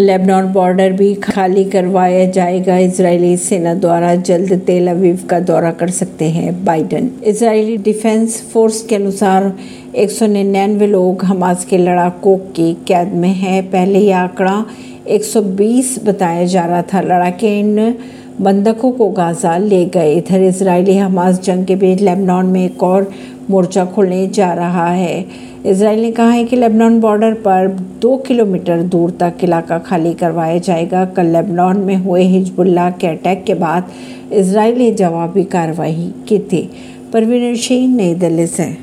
Lebanon border भी खाली करवाया जाएगा। इसराइली सेना द्वारा जल्द तेल अवीव का दौरा कर सकते हैं बाइडन। इसराइली डिफेंस फोर्स के अनुसार एक सौ निन्यानवे लोग हमास के लड़ाकों की कैद में हैं। पहले यह आंकड़ा 120 बताया जा रहा था। लड़ाके इन बंधकों को गाजा ले गए। इधर इसराइली हमास जंग के बीच लेबनान में एक और मोर्चा खोलने जा रहा है। इसराइल ने कहा है कि लेबनान बॉर्डर पर दो किलोमीटर दूर तक इलाका खाली करवाया जाएगा। कल लेबनान में हुए हिजबुल्ला के अटैक के बाद इसराइल ने जवाबी कार्रवाई की थी। परवीन सिंह नई दिल्ली से।